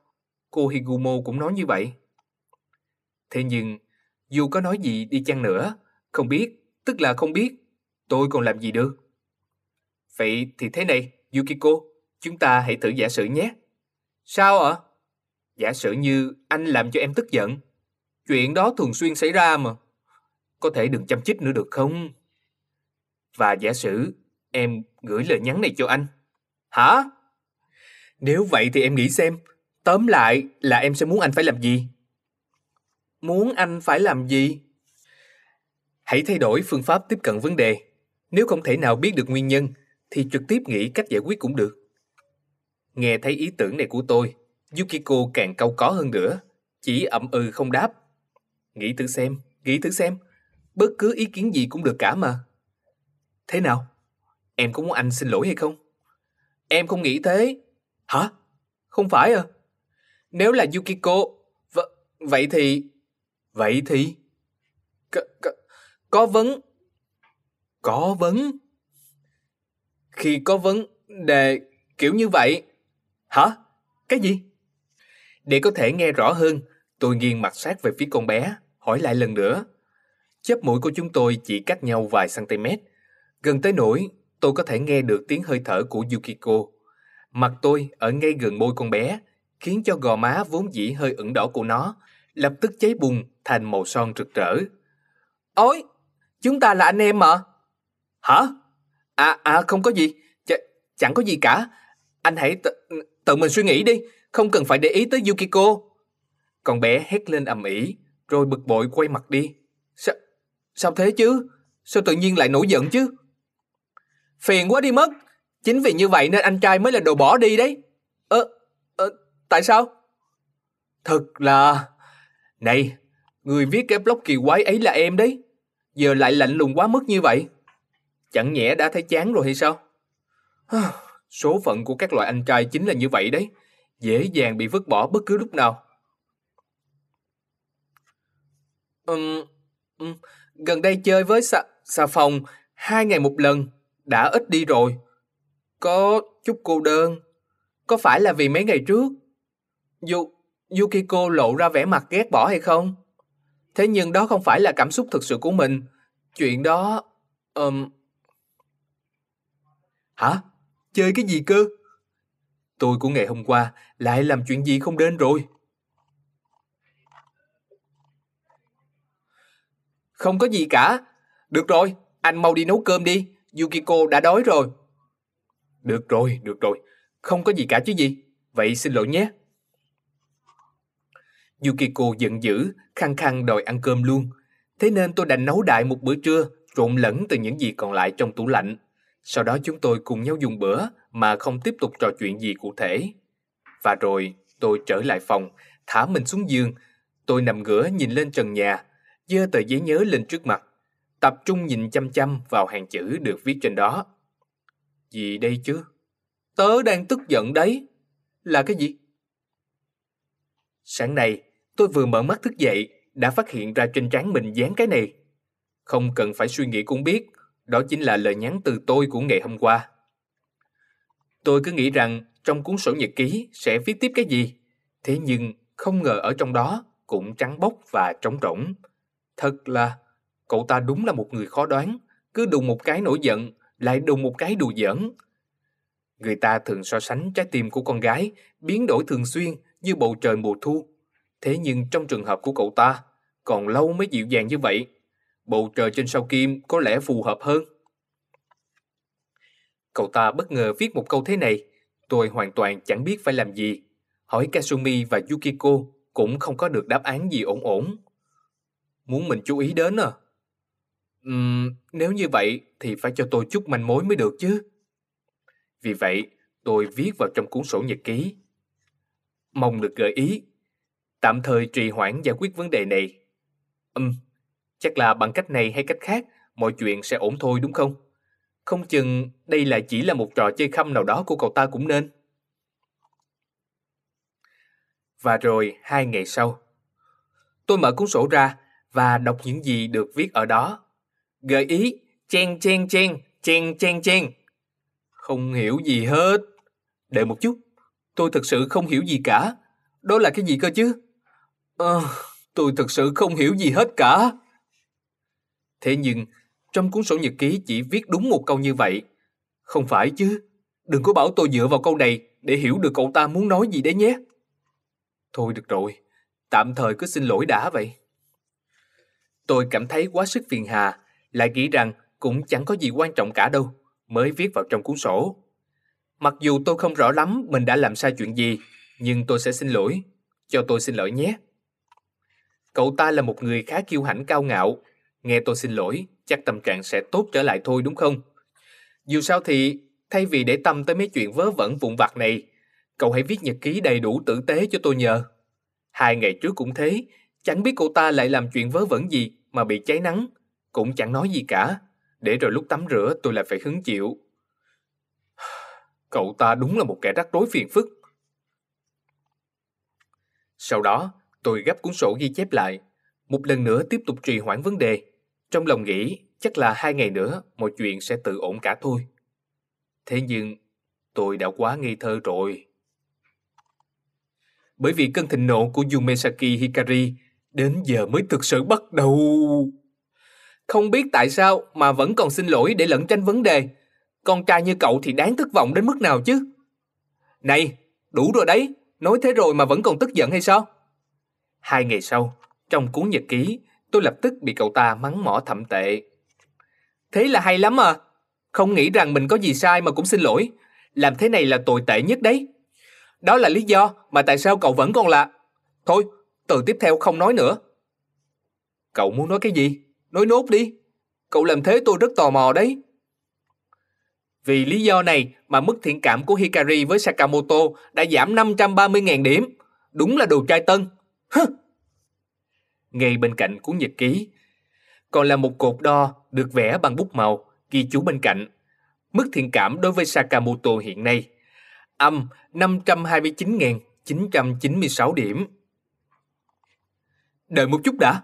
Cô Higumo cũng nói như vậy. Thế nhưng, dù có nói gì đi chăng nữa, không biết, tức là không biết, tôi còn làm gì được. Vậy thì thế này, Yukiko, chúng ta hãy thử giả sử nhé. Sao ạ? Giả sử như anh làm cho em tức giận. Chuyện đó thường xuyên xảy ra mà. Có thể đừng chăm chích nữa được không? Và giả sử em gửi lời nhắn này cho anh. Hả? Nếu vậy thì em nghĩ xem, tóm lại là em sẽ muốn anh phải làm gì? Muốn anh phải làm gì? Hãy thay đổi phương pháp tiếp cận vấn đề. Nếu không thể nào biết được nguyên nhân, thì trực tiếp nghĩ cách giải quyết cũng được. Nghe thấy ý tưởng này của tôi, Yukiko càng cau có hơn nữa, chỉ ậm ừ không đáp. Nghĩ thử xem, nghĩ thử xem, bất cứ ý kiến gì cũng được cả mà. Thế nào? Em có muốn anh xin lỗi hay không? Em không nghĩ thế. Hả? Không phải à? Nếu là Yukiko, v vậy thì... Vậy thì... C c có vấn... Có vấn... Khi có vấn đề kiểu như vậy... Hả? Cái gì? Để có thể nghe rõ hơn, tôi nghiêng mặt sát về phía con bé, hỏi lại lần nữa. Chớp mũi của chúng tôi chỉ cách nhau vài cm. Gần tới nỗi tôi có thể nghe được tiếng hơi thở của Yukiko. Mặt tôi ở ngay gần môi con bé, khiến cho gò má vốn dĩ hơi ửng đỏ của nó lập tức cháy bùng thành màu son rực rỡ. Ôi, chúng ta là anh em mà. Hả? À, à không có gì, Ch chẳng có gì cả. Anh hãy t- tự mình suy nghĩ đi, không cần phải để ý tới Yukiko. Con bé hét lên ầm ĩ, rồi bực bội quay mặt đi. Sao, sao thế chứ? Sao tự nhiên lại nổi giận chứ? Phiền quá đi mất. Chính vì như vậy nên anh trai mới là đồ bỏ đi đấy. Ơ, ờ, tại sao? Thật là... Này, người viết cái blog kỳ quái ấy là em đấy. Giờ lại lạnh lùng quá mức như vậy. Chẳng nhẽ đã thấy chán rồi hay sao? Số phận của các loại anh trai chính là như vậy đấy. Dễ dàng bị vứt bỏ bất cứ lúc nào. Um, um, gần đây chơi với xà, xà phòng hai ngày một lần đã ít đi rồi. Có chút cô đơn. Có phải là vì mấy ngày trước? Yu, Yukiko lộ ra vẻ mặt ghét bỏ hay không? Thế nhưng đó không phải là cảm xúc thực sự của mình. Chuyện đó... Um... Hả? Chơi cái gì cơ? Tôi của ngày hôm qua lại làm chuyện gì không đến rồi? Không có gì cả. Được rồi, anh mau đi nấu cơm đi. Yukiko đã đói rồi. Được rồi, được rồi. Không có gì cả chứ gì. Vậy xin lỗi nhé. Yukiko giận dữ, khăng khăng đòi ăn cơm luôn. Thế nên tôi đành nấu đại một bữa trưa, trộn lẫn từ những gì còn lại trong tủ lạnh. Sau đó chúng tôi cùng nhau dùng bữa mà không tiếp tục trò chuyện gì cụ thể. Và rồi tôi trở lại phòng, thả mình xuống giường. Tôi nằm ngửa nhìn lên trần nhà, giơ tờ giấy nhớ lên trước mặt, tập trung nhìn chăm chăm vào hàng chữ được viết trên đó. Gì đây chứ? Tớ đang tức giận đấy. Là cái gì? Sáng nay, tôi vừa mở mắt thức dậy, đã phát hiện ra trên trán mình dán cái này. Không cần phải suy nghĩ cũng biết, đó chính là lời nhắn từ tôi của ngày hôm qua. Tôi cứ nghĩ rằng trong cuốn sổ nhật ký sẽ viết tiếp cái gì, thế nhưng không ngờ ở trong đó cũng trắng bóc và trống rỗng. Thật là, cậu ta đúng là một người khó đoán, cứ đùng một cái nổi giận, lại đùng một cái đùa giỡn. Người ta thường so sánh trái tim của con gái biến đổi thường xuyên như bầu trời mùa thu. Thế nhưng trong trường hợp của cậu ta, còn lâu mới dịu dàng như vậy. Bầu trời trên sao kim có lẽ phù hợp hơn. Cậu ta bất ngờ viết một câu thế này, tôi hoàn toàn chẳng biết phải làm gì. Hỏi Kasumi và Yukiko cũng không có được đáp án gì ổn ổn. Muốn mình chú ý đến à? Uhm, nếu như vậy thì phải cho tôi chút manh mối mới được chứ. Vì vậy, tôi viết vào trong cuốn sổ nhật ký. Mong được gợi ý. Tạm thời trì hoãn giải quyết vấn đề này. Ừm, chắc là bằng cách này hay cách khác, mọi chuyện sẽ ổn thôi đúng không? Không chừng đây là chỉ là một trò chơi khăm nào đó của cậu ta cũng nên. Và rồi hai ngày sau, tôi mở cuốn sổ ra và đọc những gì được viết ở đó. Gợi ý, chen chen chen, chen chen chen. Không hiểu gì hết. Đợi một chút, tôi thực sự không hiểu gì cả. Đó là cái gì cơ chứ? À, tôi thực sự không hiểu gì hết cả. Thế nhưng, trong cuốn sổ nhật ký chỉ viết đúng một câu như vậy. Không phải chứ, đừng có bảo tôi dựa vào câu này để hiểu được cậu ta muốn nói gì đấy nhé. Thôi được rồi, tạm thời cứ xin lỗi đã vậy. Tôi cảm thấy quá sức phiền hà, lại nghĩ rằng cũng chẳng có gì quan trọng cả đâu, mới viết vào trong cuốn sổ. Mặc dù tôi không rõ lắm mình đã làm sai chuyện gì, nhưng tôi sẽ xin lỗi. Cho tôi xin lỗi nhé. Cậu ta là một người khá kiêu hãnh cao ngạo. Nghe tôi xin lỗi, chắc tâm trạng sẽ tốt trở lại thôi đúng không? Dù sao thì, thay vì để tâm tới mấy chuyện vớ vẩn vụn vặt này, cậu hãy viết nhật ký đầy đủ tử tế cho tôi nhờ. Hai ngày trước cũng thế, chẳng biết cậu ta lại làm chuyện vớ vẩn gì mà bị cháy nắng, cũng chẳng nói gì cả, để rồi lúc tắm rửa tôi lại phải hứng chịu. Cậu ta đúng là một kẻ rắc rối phiền phức. Sau đó, tôi gấp cuốn sổ ghi chép lại, một lần nữa tiếp tục trì hoãn vấn đề. Trong lòng nghĩ, chắc là hai ngày nữa mọi chuyện sẽ tự ổn cả thôi. Thế nhưng, tôi đã quá nghi thơ rồi. Bởi vì cơn thịnh nộ của Yumesaki Hikari đến giờ mới thực sự bắt đầu. Không biết tại sao mà vẫn còn xin lỗi để lẫn tranh vấn đề. Con trai như cậu thì đáng thất vọng đến mức nào chứ? Này, đủ rồi đấy, nói thế rồi mà vẫn còn tức giận hay sao? Hai ngày sau, trong cuốn nhật ký, tôi lập tức bị cậu ta mắng mỏ thậm tệ. Thế là hay lắm à, không nghĩ rằng mình có gì sai mà cũng xin lỗi. Làm thế này là tồi tệ nhất đấy. Đó là lý do mà tại sao cậu vẫn còn lạ. Thôi, từ tiếp theo không nói nữa. Cậu muốn nói cái gì? Nói nốt đi. Cậu làm thế tôi rất tò mò đấy. Vì lý do này mà mức thiện cảm của Hikari với Sakamoto đã giảm 530.000 điểm. Đúng là đồ trai tân. Hứ! Ngay bên cạnh cuốn nhật ký, còn là một cột đo được vẽ bằng bút màu, ghi chú bên cạnh. Mức thiện cảm đối với Sakamoto hiện nay âm 529.996 điểm. Đợi một chút đã.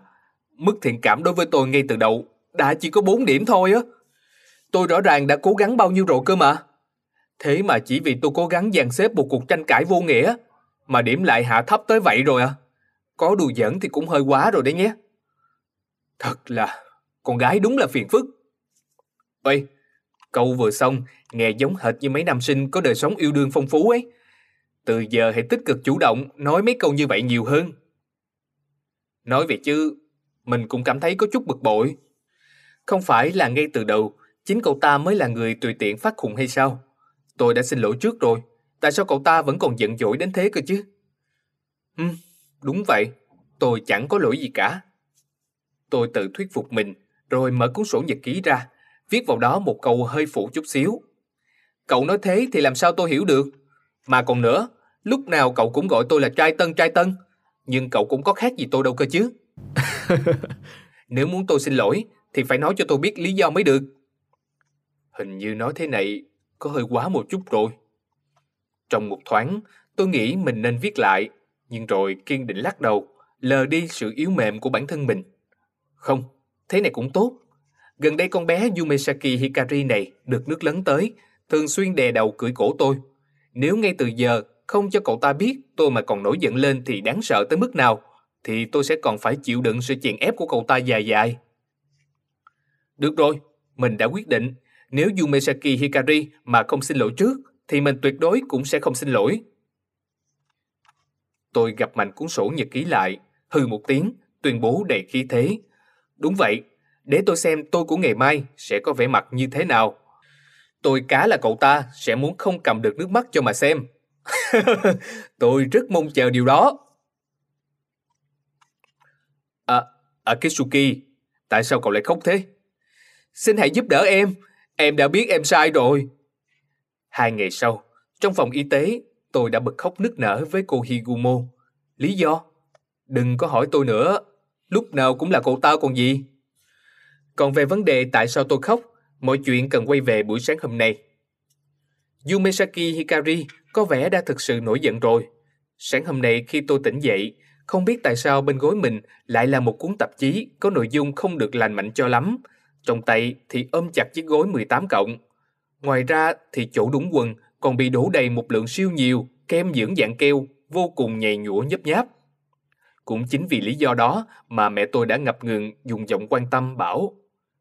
Mức thiện cảm đối với tôi ngay từ đầu đã chỉ có 4 điểm thôi á. Tôi rõ ràng đã cố gắng bao nhiêu rồi cơ mà. Thế mà chỉ vì tôi cố gắng dàn xếp một cuộc tranh cãi vô nghĩa mà điểm lại hạ thấp tới vậy rồi à. Có đùa giỡn thì cũng hơi quá rồi đấy nhé. Thật là, con gái đúng là phiền phức. Ê, câu vừa xong nghe giống hệt như mấy nam sinh có đời sống yêu đương phong phú ấy. Từ giờ hãy tích cực chủ động nói mấy câu như vậy nhiều hơn. Nói vậy chứ, mình cũng cảm thấy có chút bực bội. Không phải là ngay từ đầu, chính cậu ta mới là người tùy tiện phát khùng hay sao? Tôi đã xin lỗi trước rồi, tại sao cậu ta vẫn còn giận dỗi đến thế cơ chứ? Ừ, đúng vậy, tôi chẳng có lỗi gì cả. Tôi tự thuyết phục mình, rồi mở cuốn sổ nhật ký ra, viết vào đó một câu hơi phụ chút xíu. Cậu nói thế thì làm sao tôi hiểu được? Mà còn nữa, lúc nào cậu cũng gọi tôi là trai tân trai tân. Nhưng cậu cũng có khác gì tôi đâu cơ chứ. Nếu muốn tôi xin lỗi thì phải nói cho tôi biết lý do mới được. Hình như nói thế này có hơi quá một chút rồi. Trong một thoáng, tôi nghĩ mình nên viết lại, nhưng rồi kiên định lắc đầu, lờ đi sự yếu mềm của bản thân mình. Không, thế này cũng tốt. Gần đây con bé Yumesaki Hikari này được nước lớn tới, thường xuyên đè đầu cưỡi cổ tôi. Nếu ngay từ giờ không cho cậu ta biết tôi mà còn nổi giận lên thì đáng sợ tới mức nào, thì tôi sẽ còn phải chịu đựng sự chèn ép của cậu ta dài dài. Được rồi, mình đã quyết định, nếu Yumesaki Hikari mà không xin lỗi trước, thì mình tuyệt đối cũng sẽ không xin lỗi. Tôi gặp mạnh cuốn sổ nhật ký lại, hư một tiếng, tuyên bố đầy khí thế. Đúng vậy, để tôi xem tôi của ngày mai sẽ có vẻ mặt như thế nào. Tôi cá là cậu ta sẽ muốn không cầm được nước mắt cho mà xem. tôi rất mong chờ điều đó. À, Akitsuki, tại sao cậu lại khóc thế? Xin hãy giúp đỡ em, em đã biết em sai rồi. Hai ngày sau, trong phòng y tế, tôi đã bật khóc nức nở với cô Higumo. Lý do? Đừng có hỏi tôi nữa, lúc nào cũng là cậu ta còn gì. Còn về vấn đề tại sao tôi khóc, mọi chuyện cần quay về buổi sáng hôm nay. Yumesaki Hikari có vẻ đã thực sự nổi giận rồi. Sáng hôm nay khi tôi tỉnh dậy, không biết tại sao bên gối mình lại là một cuốn tạp chí có nội dung không được lành mạnh cho lắm. Trong tay thì ôm chặt chiếc gối 18 cộng. Ngoài ra thì chỗ đúng quần còn bị đổ đầy một lượng siêu nhiều kem dưỡng dạng keo vô cùng nhầy nhũa nhấp nháp. Cũng chính vì lý do đó mà mẹ tôi đã ngập ngừng dùng giọng quan tâm bảo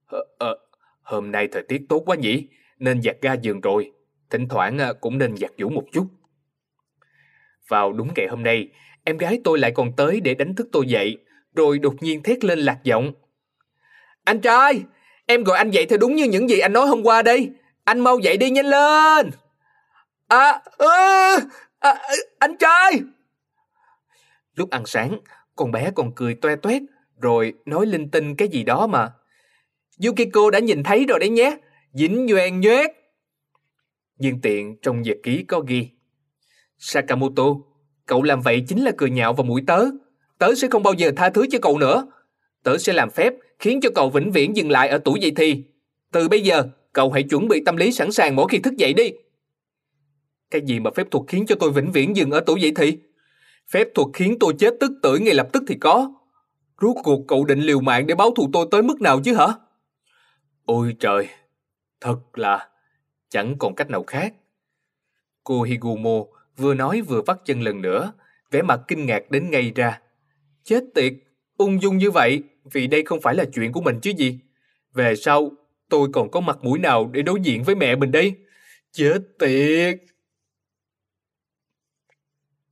ờ, ờ, Hôm nay thời tiết tốt quá nhỉ, nên giặt ga giường rồi, thỉnh thoảng ờ, cũng nên giặt giũ một chút. Vào đúng ngày hôm nay, em gái tôi lại còn tới để đánh thức tôi dậy, rồi đột nhiên thét lên lạc giọng. Anh trai, em gọi anh dậy theo đúng như những gì anh nói hôm qua đây. Anh mau dậy đi nhanh lên. À, à, à anh trai. Lúc ăn sáng, con bé còn cười toe toét rồi nói linh tinh cái gì đó mà. Yukiko đã nhìn thấy rồi đấy nhé, dính nhoen nhoét. Nhưng tiện trong nhật ký có ghi. Sakamoto, cậu làm vậy chính là cười nhạo vào mũi tớ. Tớ sẽ không bao giờ tha thứ cho cậu nữa. Tớ sẽ làm phép khiến cho cậu vĩnh viễn dừng lại ở tuổi dậy thì. Từ bây giờ, cậu hãy chuẩn bị tâm lý sẵn sàng mỗi khi thức dậy đi. Cái gì mà phép thuật khiến cho tôi vĩnh viễn dừng ở tuổi dậy thì? Phép thuật khiến tôi chết tức tử ngay lập tức thì có. Rốt cuộc cậu định liều mạng để báo thù tôi tới mức nào chứ hả? Ôi trời, thật là chẳng còn cách nào khác. Cô Higumo vừa nói vừa vắt chân lần nữa, vẻ mặt kinh ngạc đến ngay ra. Chết tiệt, ung dung như vậy, vì đây không phải là chuyện của mình chứ gì. Về sau, tôi còn có mặt mũi nào để đối diện với mẹ mình đây? Chết tiệt!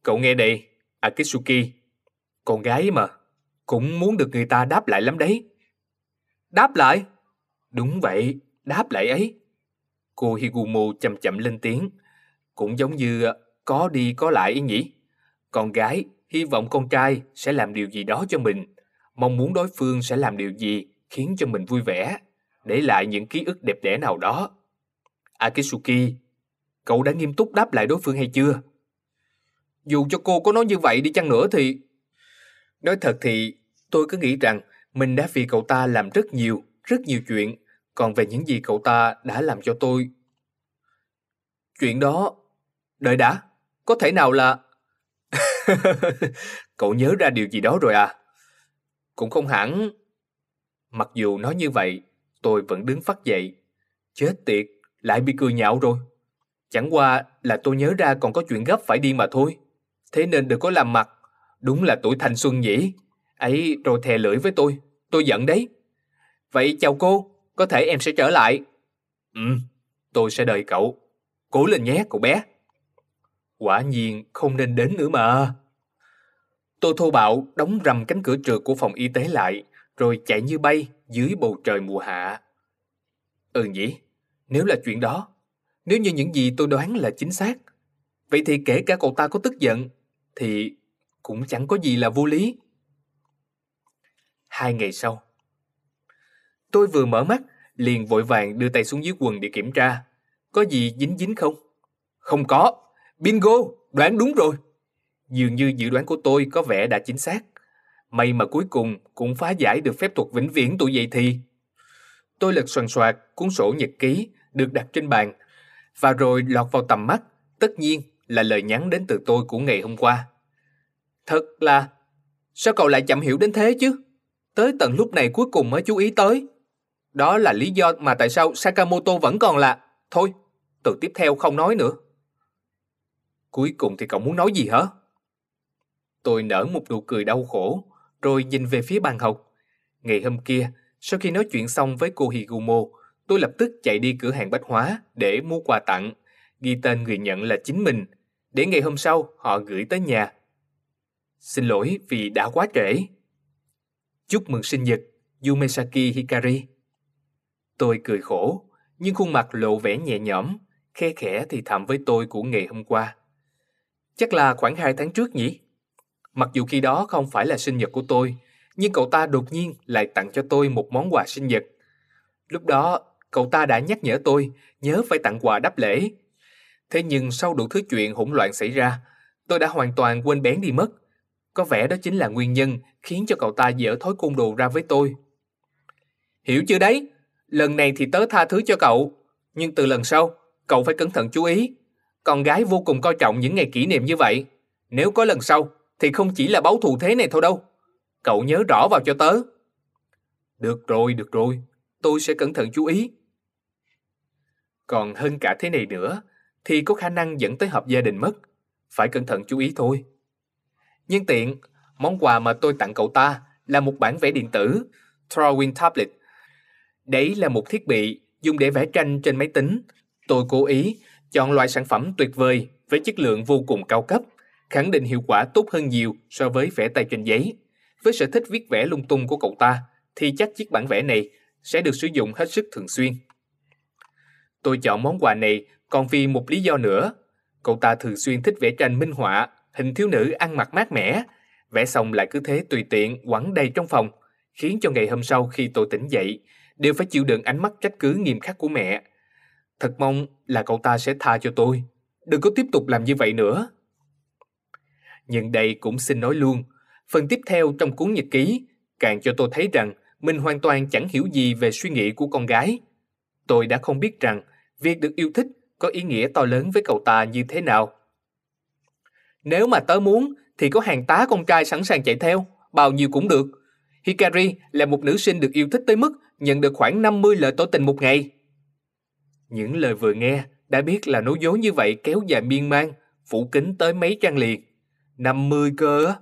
Cậu nghe đây, Akitsuki, con gái mà, cũng muốn được người ta đáp lại lắm đấy. Đáp lại? Đúng vậy, đáp lại ấy. Cô Higumo chậm chậm lên tiếng, cũng giống như ờ, có đi có lại ấy nhỉ. Con gái hy vọng con trai sẽ làm điều gì đó cho mình, mong muốn đối phương sẽ làm điều gì khiến cho mình vui vẻ, để lại những ký ức đẹp đẽ nào đó. Akitsuki, cậu đã nghiêm túc đáp lại đối phương hay chưa? Dù cho cô có nói như vậy đi chăng nữa thì... Nói thật thì tôi cứ nghĩ rằng mình đã vì cậu ta làm rất nhiều, rất nhiều chuyện. Còn về những gì cậu ta đã làm cho tôi... Chuyện đó... Đợi đã, có thể nào là... cậu nhớ ra điều gì đó rồi à? Cũng không hẳn. Mặc dù nói như vậy, tôi vẫn đứng phát dậy. Chết tiệt, lại bị cười nhạo rồi. Chẳng qua là tôi nhớ ra còn có chuyện gấp phải đi mà thôi. Thế nên đừng có làm mặt. Đúng là tuổi thanh xuân nhỉ. Ấy rồi thè lưỡi với tôi. Tôi giận đấy. Vậy chào cô, có thể em sẽ trở lại. Ừ, tôi sẽ đợi cậu. Cố lên nhé cậu bé. Quả nhiên không nên đến nữa mà. Tôi thô bạo đóng rầm cánh cửa trượt của phòng y tế lại, rồi chạy như bay dưới bầu trời mùa hạ. Ừ nhỉ, nếu là chuyện đó, nếu như những gì tôi đoán là chính xác, vậy thì kể cả cậu ta có tức giận, thì cũng chẳng có gì là vô lý. Hai ngày sau, tôi vừa mở mắt, liền vội vàng đưa tay xuống dưới quần để kiểm tra. Có gì dính dính không? Không có. Bingo, đoán đúng rồi. Dường như dự đoán của tôi có vẻ đã chính xác. May mà cuối cùng cũng phá giải được phép thuật vĩnh viễn tuổi dậy thì. Tôi lật soàn soạt cuốn sổ nhật ký được đặt trên bàn và rồi lọt vào tầm mắt, tất nhiên là lời nhắn đến từ tôi của ngày hôm qua. Thật là, sao cậu lại chậm hiểu đến thế chứ? Tới tận lúc này cuối cùng mới chú ý tới. Đó là lý do mà tại sao Sakamoto vẫn còn là... Thôi, từ tiếp theo không nói nữa. Cuối cùng thì cậu muốn nói gì hả? Tôi nở một nụ cười đau khổ, rồi nhìn về phía bàn học. Ngày hôm kia, sau khi nói chuyện xong với cô Higumo, tôi lập tức chạy đi cửa hàng bách hóa để mua quà tặng, ghi tên người nhận là chính mình, để ngày hôm sau họ gửi tới nhà. Xin lỗi vì đã quá trễ. Chúc mừng sinh nhật, Yumesaki Hikari. Tôi cười khổ, nhưng khuôn mặt lộ vẻ nhẹ nhõm, khe khẽ thì thầm với tôi của ngày hôm qua. Chắc là khoảng hai tháng trước nhỉ? Mặc dù khi đó không phải là sinh nhật của tôi, nhưng cậu ta đột nhiên lại tặng cho tôi một món quà sinh nhật. Lúc đó, cậu ta đã nhắc nhở tôi nhớ phải tặng quà đáp lễ. Thế nhưng sau đủ thứ chuyện hỗn loạn xảy ra, tôi đã hoàn toàn quên bén đi mất. Có vẻ đó chính là nguyên nhân khiến cho cậu ta dở thói côn đồ ra với tôi. Hiểu chưa đấy? Lần này thì tớ tha thứ cho cậu, nhưng từ lần sau, cậu phải cẩn thận chú ý. Con gái vô cùng coi trọng những ngày kỷ niệm như vậy. Nếu có lần sau, thì không chỉ là báo thù thế này thôi đâu. Cậu nhớ rõ vào cho tớ. Được rồi, được rồi. Tôi sẽ cẩn thận chú ý. Còn hơn cả thế này nữa, thì có khả năng dẫn tới hợp gia đình mất. Phải cẩn thận chú ý thôi. Nhân tiện, món quà mà tôi tặng cậu ta là một bản vẽ điện tử, Drawing Tablet. Đấy là một thiết bị dùng để vẽ tranh trên máy tính. Tôi cố ý chọn loại sản phẩm tuyệt vời với chất lượng vô cùng cao cấp, khẳng định hiệu quả tốt hơn nhiều so với vẽ tay trên giấy. Với sở thích viết vẽ lung tung của cậu ta, thì chắc chiếc bản vẽ này sẽ được sử dụng hết sức thường xuyên. Tôi chọn món quà này còn vì một lý do nữa. Cậu ta thường xuyên thích vẽ tranh minh họa, hình thiếu nữ ăn mặc mát mẻ, vẽ xong lại cứ thế tùy tiện quẳng đầy trong phòng, khiến cho ngày hôm sau khi tôi tỉnh dậy, đều phải chịu đựng ánh mắt trách cứ nghiêm khắc của mẹ. Thật mong là cậu ta sẽ tha cho tôi, đừng có tiếp tục làm như vậy nữa. Nhưng đây cũng xin nói luôn, phần tiếp theo trong cuốn nhật ký càng cho tôi thấy rằng mình hoàn toàn chẳng hiểu gì về suy nghĩ của con gái. Tôi đã không biết rằng việc được yêu thích có ý nghĩa to lớn với cậu ta như thế nào. Nếu mà tớ muốn thì có hàng tá con trai sẵn sàng chạy theo, bao nhiêu cũng được. Hikari là một nữ sinh được yêu thích tới mức nhận được khoảng 50 lời tỏ tình một ngày. Những lời vừa nghe đã biết là nói dối như vậy kéo dài miên man, phủ kính tới mấy trang liền. 50 cơ á.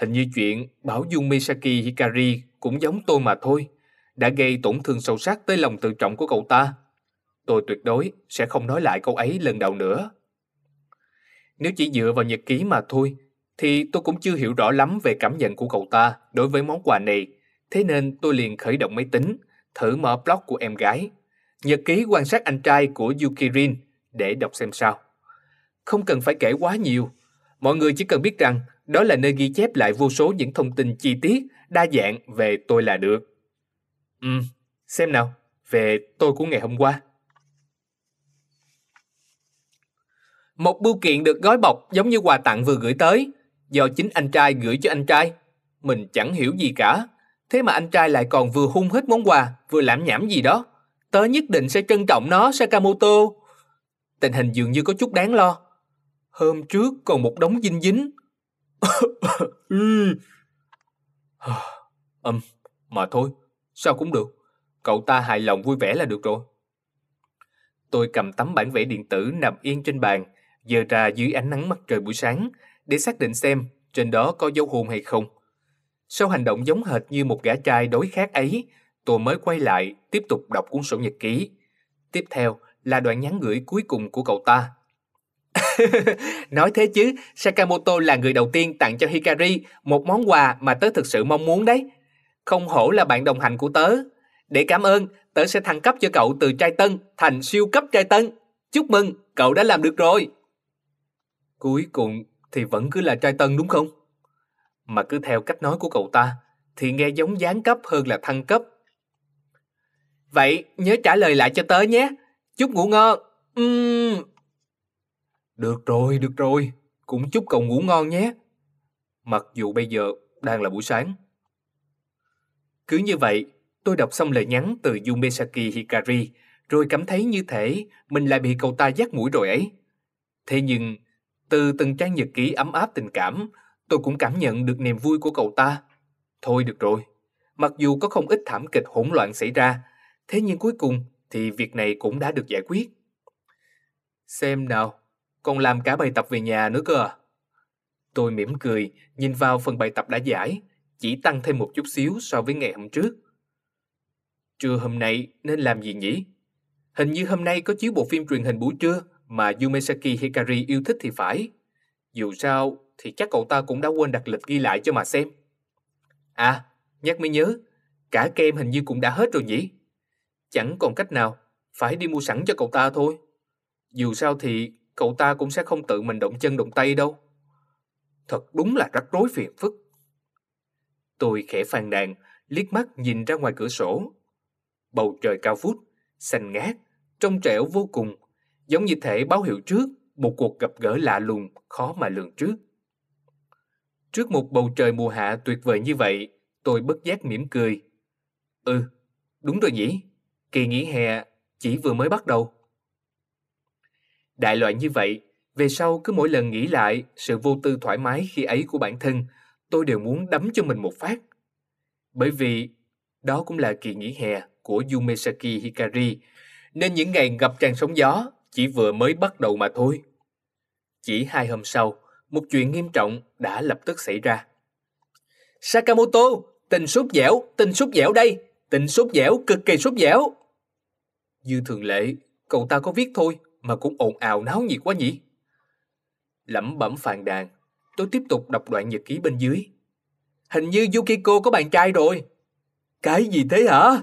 Hình như chuyện Bảo Dung Misaki Hikari cũng giống tôi mà thôi, đã gây tổn thương sâu sắc tới lòng tự trọng của cậu ta. Tôi tuyệt đối sẽ không nói lại câu ấy lần đầu nữa. Nếu chỉ dựa vào nhật ký mà thôi, thì tôi cũng chưa hiểu rõ lắm về cảm nhận của cậu ta đối với món quà này, thế nên tôi liền khởi động máy tính, thử mở blog của em gái, nhật ký quan sát anh trai của Yukirin để đọc xem sao. Không cần phải kể quá nhiều, mọi người chỉ cần biết rằng đó là nơi ghi chép lại vô số những thông tin chi tiết, đa dạng về tôi là được. Ừ, xem nào, về tôi của ngày hôm qua. Một bưu kiện được gói bọc giống như quà tặng vừa gửi tới, do chính anh trai gửi cho anh trai. Mình chẳng hiểu gì cả, thế mà anh trai lại còn vừa hung hết món quà, vừa lãm nhảm gì đó. Tớ nhất định sẽ trân trọng nó, Sakamoto. Tình hình dường như có chút đáng lo. Hôm trước còn một đống dinh dính. Âm, mà thôi, sao cũng được. Cậu ta hài lòng vui vẻ là được rồi. Tôi cầm tấm bản vẽ điện tử nằm yên trên bàn, dơ ra dưới ánh nắng mặt trời buổi sáng để xác định xem trên đó có dấu hôn hay không. Sau hành động giống hệt như một gã trai đối khác ấy, tôi mới quay lại tiếp tục đọc cuốn sổ nhật ký. Tiếp theo là đoạn nhắn gửi cuối cùng của cậu ta. Nói thế chứ, Sakamoto là người đầu tiên tặng cho Hikari một món quà mà tớ thực sự mong muốn đấy. Không hổ là bạn đồng hành của tớ. Để cảm ơn, tớ sẽ thăng cấp cho cậu từ trai tân thành siêu cấp trai tân. Chúc mừng, cậu đã làm được rồi. Cuối cùng thì vẫn cứ là trai tân đúng không? Mà cứ theo cách nói của cậu ta thì nghe giống gián cấp hơn là thăng cấp. Vậy nhớ trả lời lại cho tớ nhé. Chúc ngủ ngon. Uhm. Được rồi, được rồi. cũng chúc cậu ngủ ngon nhé. Mặc dù bây giờ đang là buổi sáng. Cứ như vậy, tôi đọc xong lời nhắn từ Yumesaki Hikari, rồi cảm thấy như thể mình lại bị cậu ta dắt mũi rồi ấy. Thế nhưng, từ từng trang nhật ký ấm áp tình cảm, tôi cũng cảm nhận được niềm vui của cậu ta. Thôi được rồi, mặc dù có không ít thảm kịch hỗn loạn xảy ra, thế nhưng cuối cùng thì việc này cũng đã được giải quyết. Xem nào, còn làm cả bài tập về nhà nữa cơ à? Tôi mỉm cười, nhìn vào phần bài tập đã giải, chỉ tăng thêm một chút xíu so với ngày hôm trước. Trưa hôm nay nên làm gì nhỉ? Hình như hôm nay có chiếu bộ phim truyền hình buổi trưa mà Yumesaki Hikari yêu thích thì phải. Dù sao thì chắc cậu ta cũng đã quên đặt lịch ghi lại cho mà xem. À, nhắc mới nhớ, cả kem hình như cũng đã hết rồi nhỉ? Chẳng còn cách nào, phải đi mua sẵn cho cậu ta thôi. Dù sao thì cậu ta cũng sẽ không tự mình động chân động tay đâu. Thật đúng là rắc rối phiền phức. Tôi khẽ phàn nàn, liếc mắt nhìn ra ngoài cửa sổ. Bầu trời cao vút, xanh ngát, trong trẻo vô cùng, giống như thể báo hiệu trước một cuộc gặp gỡ lạ lùng khó mà lường trước. Trước một bầu trời mùa hạ tuyệt vời như vậy, tôi bất giác mỉm cười. Ừ, đúng rồi nhỉ, kỳ nghỉ hè chỉ vừa mới bắt đầu. Đại loại như vậy, về sau cứ mỗi lần nghĩ lại sự vô tư thoải mái khi ấy của bản thân, tôi đều muốn đấm cho mình một phát. Bởi vì đó cũng là kỳ nghỉ hè của Yumesaki Hikari, nên những ngày ngập tràn sóng gió chỉ vừa mới bắt đầu mà thôi. Chỉ hai hôm sau, một chuyện nghiêm trọng đã lập tức xảy ra. Sakamoto, tình sốt dẻo, tình sốt dẻo đây, tình sốt dẻo, cực kỳ sốt dẻo. Như thường lệ, cậu ta có viết thôi mà cũng ồn ào náo nhiệt quá nhỉ. Lẩm bẩm phàn đàn, tôi tiếp tục đọc đoạn nhật ký bên dưới. Hình như Yukiko có bạn trai rồi. Cái gì thế hả?